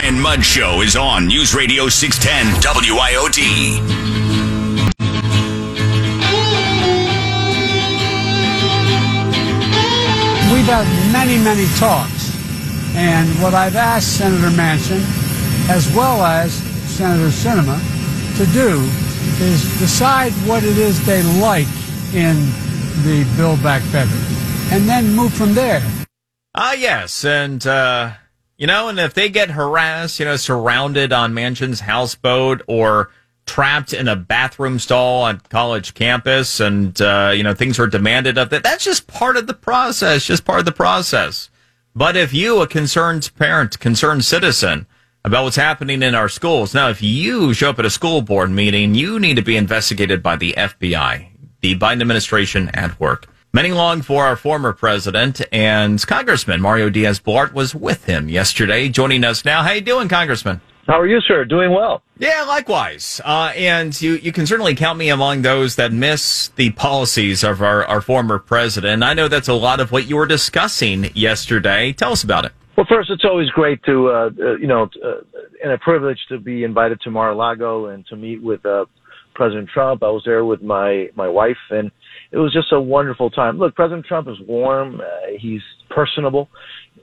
Brian Mudd Show is on News Radio 610 WIOD. We've had many, many talks. And what I've asked Senator Manchin, as well as Senator Sinema, to do is decide what it is they like in the Build Back Better and then move from there. Ah, yes. And, uh, you know, and if they get harassed, you know, surrounded on Manchin's houseboat or trapped in a bathroom stall on college campus and, uh, you know, things are demanded of that, that's just part of the process, just part of the process. But if you, a concerned parent, concerned citizen, about what's happening in our schools. Now, if you show up at a school board meeting, you need to be investigated by the FBI, the Biden administration at work. Many long for our former president and Congressman Mario Diaz-Balart was with him yesterday, joining us now. How you doing, Congressman? How are you, sir? Doing well. Yeah, likewise. Uh, and you, you can certainly count me among those that miss the policies of our, our former president. I know that's a lot of what you were discussing yesterday. Tell us about it. Well, first, it's always great to, uh, uh, you know, uh, and a privilege to be invited to Mar-a-Lago and to meet with uh, President Trump. I was there with my my wife, and it was just a wonderful time. Look, President Trump is warm. Uh, he's personable.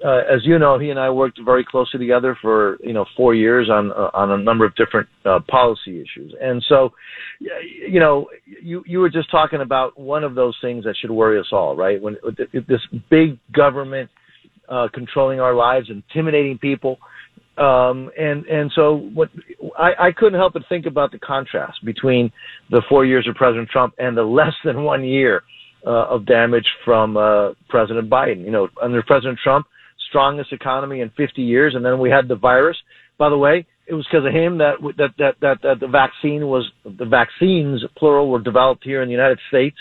Uh, as you know, he and I worked very closely together for you know four years on uh, on a number of different uh, policy issues, and so you know you you were just talking about one of those things that should worry us all, right? When this big government uh, controlling our lives, intimidating people. Um, and, and so what I, I couldn't help but think about the contrast between the four years of President Trump and the less than one year uh, of damage from uh, President Biden. You know, under President Trump, strongest economy in 50 years, and then we had the virus. By the way, it was because of him that, that that that that the vaccine was the vaccines plural were developed here in the United States,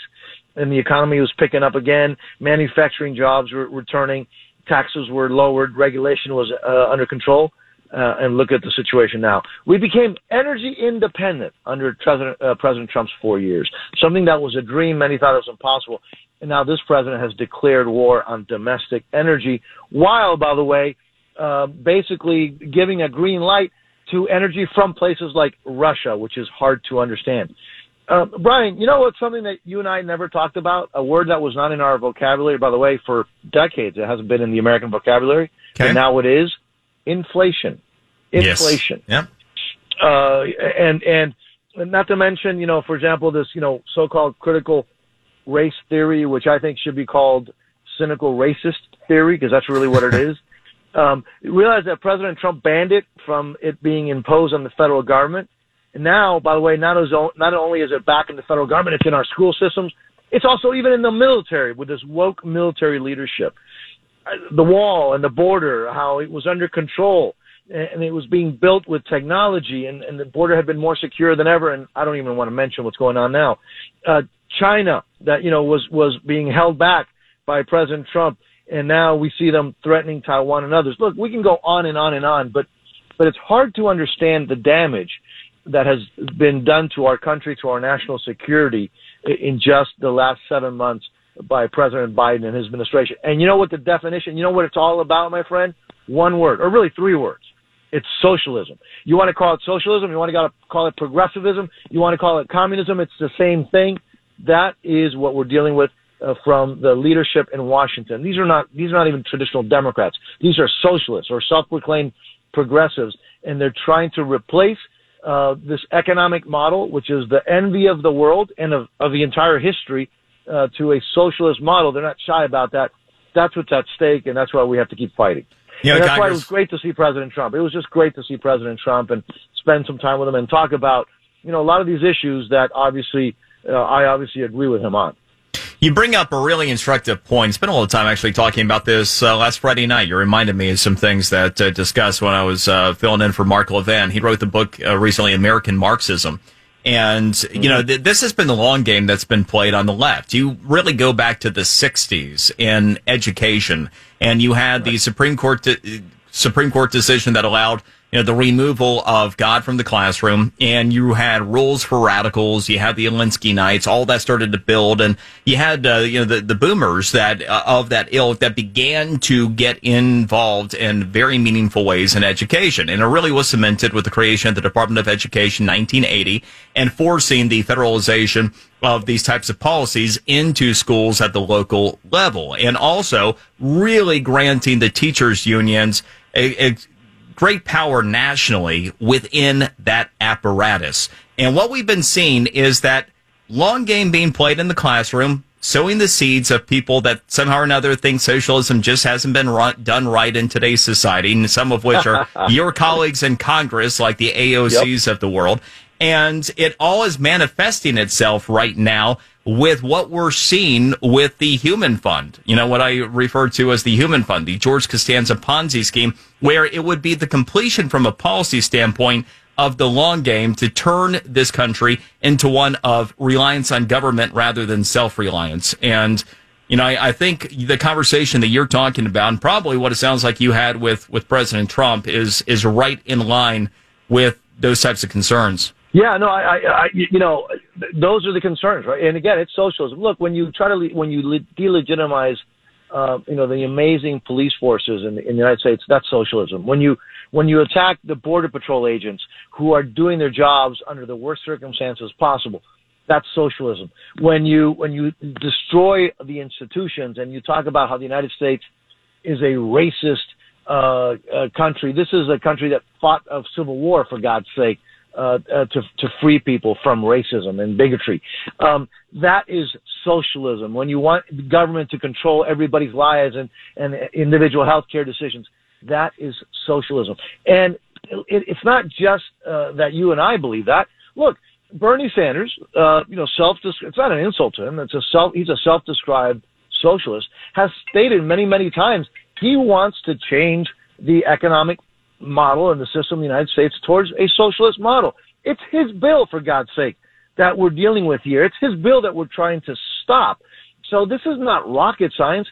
and the economy was picking up again. Manufacturing jobs were returning taxes were lowered, regulation was uh, under control, uh, and look at the situation now. We became energy independent under President, uh, President Trump's four years, something that was a dream. Many thought it was impossible. And now this president has declared war on domestic energy, while, by the way, uh, basically giving a green light to energy from places like Russia, which is hard to understand. Uh, Brian, you know what's something that you and I never talked about? A word that was not in our vocabulary, by the way, for decades. It hasn't been in the American vocabulary, Okay. and now it is. Inflation. Inflation. Yes. Uh, and and not to mention, you know, for example, this you know so-called critical race theory, which I think should be called cynical racist theory, because that's really what it is. Um, realize that President Trump banned it from it being imposed on the federal government. And now, by the way, not, as, not only is it back in the federal government, it's in our school systems. It's also even in the military with this woke military leadership. Uh, The wall and the border, how it was under control and it was being built with technology and, and the border had been more secure than ever. And I don't even want to mention what's going on now. Uh, China that, you know, was, was being held back by President Trump. And now we see them threatening Taiwan and others. Look, we can go on and on and on, but, but it's hard to understand the damage that has been done to our country, to our national security in just the last seven months by President Biden and his administration. And you know what the definition, you know what it's all about, my friend? One word, or really three words. It's socialism. You want to call it socialism, you want to call it progressivism, you want to call it communism, it's the same thing. That is what we're dealing with uh, from the leadership in Washington. These are not these are not even traditional Democrats. These are socialists or self-proclaimed progressives, and they're trying to replace uh, this economic model, which is the envy of the world and of, of the entire history, uh, to a socialist model. They're not shy about that. That's what's at stake, and that's why we have to keep fighting. You know, and that's why it was great to see President Trump. It was just great to see President Trump and spend some time with him and talk about, you know, a lot of these issues that obviously uh, I obviously agree with him on. You bring up a really instructive point. Spent a little time actually talking about this uh, last Friday night. You reminded me of some things that uh, discussed when I was uh, filling in for Mark Levin. He wrote the book uh, recently, American Marxism. And, you know, mm-hmm. th- this has been the long game that's been played on the left. You really go back to the 60s in education, and you had the Supreme Court, de- Supreme Court decision that allowed you know, the removal of God from the classroom, and you had rules for radicals. You had the Alinskyites. All that started to build, and you had uh, you know the, the boomers that uh, of that ilk that began to get involved in very meaningful ways in education, and it really was cemented with the creation of the Department of Education, 1980, and forcing the federalization of these types of policies into schools at the local level, and also really granting the teachers unions a, a great power nationally within that apparatus. And what we've been seeing is that long game being played in the classroom, sowing the seeds of people that somehow or another think socialism just hasn't been run, done right in today's society, and some of which are your colleagues in Congress, like the AOCs yep. of the world. And it all is manifesting itself right now with what we're seeing with the Human Fund. You know, what I refer to as the Human Fund, the George Costanza Ponzi scheme, where it would be the completion from a policy standpoint of the long game to turn this country into one of reliance on government rather than self reliance. And, you know, I, I, think the conversation that you're talking about, and probably what it sounds like you had with, with President Trump, is is right in line with those types of concerns. Yeah, no, I, I, you know, those are the concerns, right? And again, it's socialism. Look, when you try to, le- when you delegitimize, uh, you know, the amazing police forces in, in the United States, that's socialism. When you, when you attack the border patrol agents who are doing their jobs under the worst circumstances possible, that's socialism. When you, when you destroy the institutions and you talk about how the United States is a racist, uh, uh, country, this is a country that fought a civil war, for God's sake uh, uh, to to free people from racism and bigotry. Um, that is socialism. When you want government to control everybody's lives and and individual health care decisions, that is socialism. And it, it's not just uh, that you and I believe that. Look, Bernie Sanders, uh, you know, self. It's not an insult to him. It's a self. He's a self-described socialist. Has stated many many times he wants to change the economic model and the system of the United States towards a socialist model. It's his bill, for God's sake, that we're dealing with here. It's his bill that we're trying to stop. So this is not rocket science.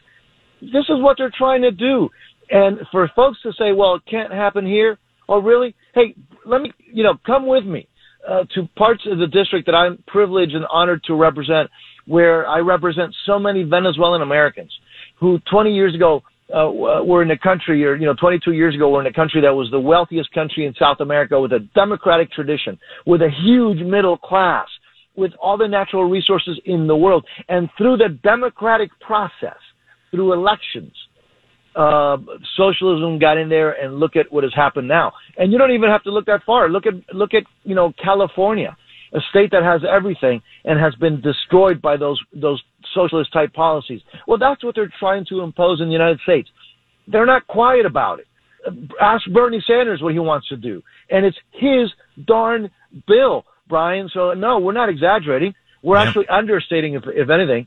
This is what they're trying to do. And for folks to say, well, it can't happen here. Oh, really? Hey, let me, you know, come with me uh, to parts of the district that I'm privileged and honored to represent, where I represent so many Venezuelan Americans who 20 years ago uh, we're in a country, or you know, 22 years ago, we're in a country that was the wealthiest country in South America with a democratic tradition, with a huge middle class, with all the natural resources in the world, and through the democratic process, through elections, uh, socialism got in there, and look at what has happened now. And you don't even have to look that far. Look at look at you know California, a state that has everything and has been destroyed by those those socialist type policies. Well, that's what they're trying to impose in the United States. They're not quiet about it. Ask Bernie Sanders what he wants to do. And it's his darn bill, Brian. So no, we're not exaggerating. We're yeah. actually understating, if, if anything.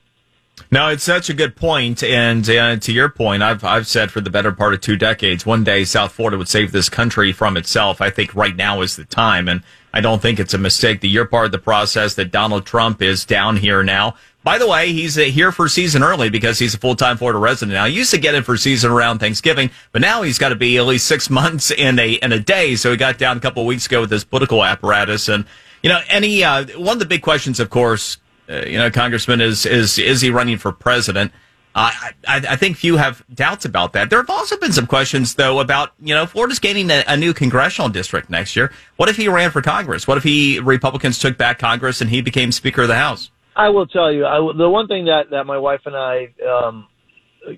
No, it's such a good point, and uh, to your point, I've I've said for the better part of two decades, one day South Florida would save this country from itself. I think right now is the time, and I don't think it's a mistake that you're part of the process. That Donald Trump is down here now. By the way, he's uh, here for season early because he's a full time Florida resident now. He used to get in for season around Thanksgiving, but now he's got to be at least six months in a in a day. So he got down a couple of weeks ago with his political apparatus, and you know, any uh, one of the big questions, of course, uh, you know, Congressman, is is is he running for president? Uh, I, I, think few have doubts about that. There have also been some questions, though, about you know Florida's gaining a, a, new congressional district next year. What if he ran for Congress? What if he Republicans took back Congress and he became Speaker of the House? I will tell you, I, the one thing that that my wife and I, um,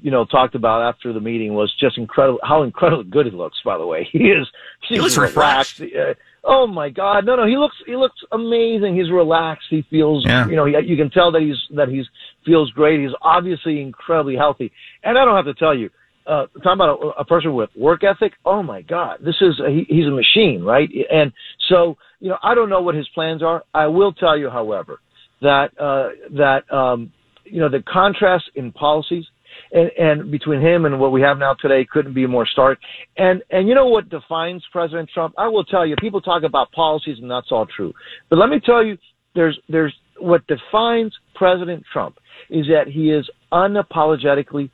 you know, talked about after the meeting was just incredible how incredibly good he looks. By the way, he is. He looks relaxed. Uh, oh my God, no, no, he looks he looks amazing. He's relaxed. He feels, yeah. you know, he, you can tell that he's that he's feels great. He's obviously incredibly healthy. And I don't have to tell you, uh, talking about a, a person with work ethic. Oh my God, this is a, he, he's a machine, right? And so, you know, I don't know what his plans are. I will tell you, however that uh, that um, you know the contrast in policies and, and between him and what we have now today couldn't be more stark. And and you know what defines President Trump? I will tell you. People talk about policies, and that's all true. But let me tell you, there's there's what defines President Trump is that he is unapologetically,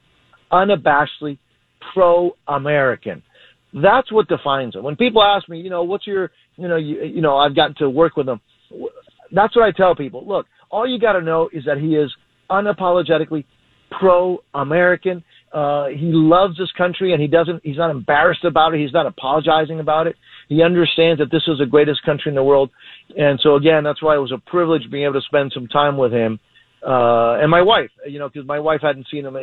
unabashedly pro-American. That's what defines him. When people ask me, you know, what's your, you know, you, you know, I've gotten to work with him. That's what I tell people. Look, all you got to know is that he is unapologetically pro-American. Uh, he loves this country and he doesn't, he's not embarrassed about it. He's not apologizing about it. He understands that this is the greatest country in the world. And so again, that's why it was a privilege being able to spend some time with him. Uh, and my wife, you know, cause my wife hadn't seen him.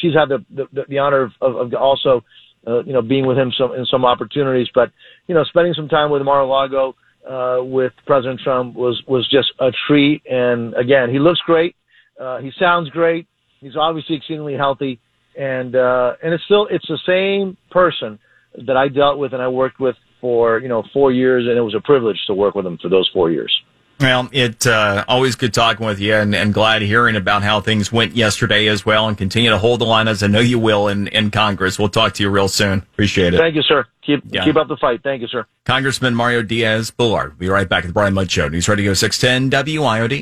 She's had the, the, the honor of, of, of also, uh, you know, being with him some, in some opportunities, but, you know, spending some time with Mar-a-Lago, uh, with President Trump was, was just a treat. And again, he looks great. Uh, he sounds great. He's obviously exceedingly healthy. And, uh, and it's still, it's the same person that I dealt with and I worked with for, you know, four years. And it was a privilege to work with him for those four years. Well, it uh, always good talking with you, and, and, glad hearing about how things went yesterday as well, and continue to hold the line as I know you will in, in Congress. We'll talk to you real soon. Appreciate it. Thank you, sir. Keep yeah. keep up the fight. Thank you, sir. Congressman Mario Diaz. We'll be right back at the Brian Mudd Show. News Radio 610 WIOD.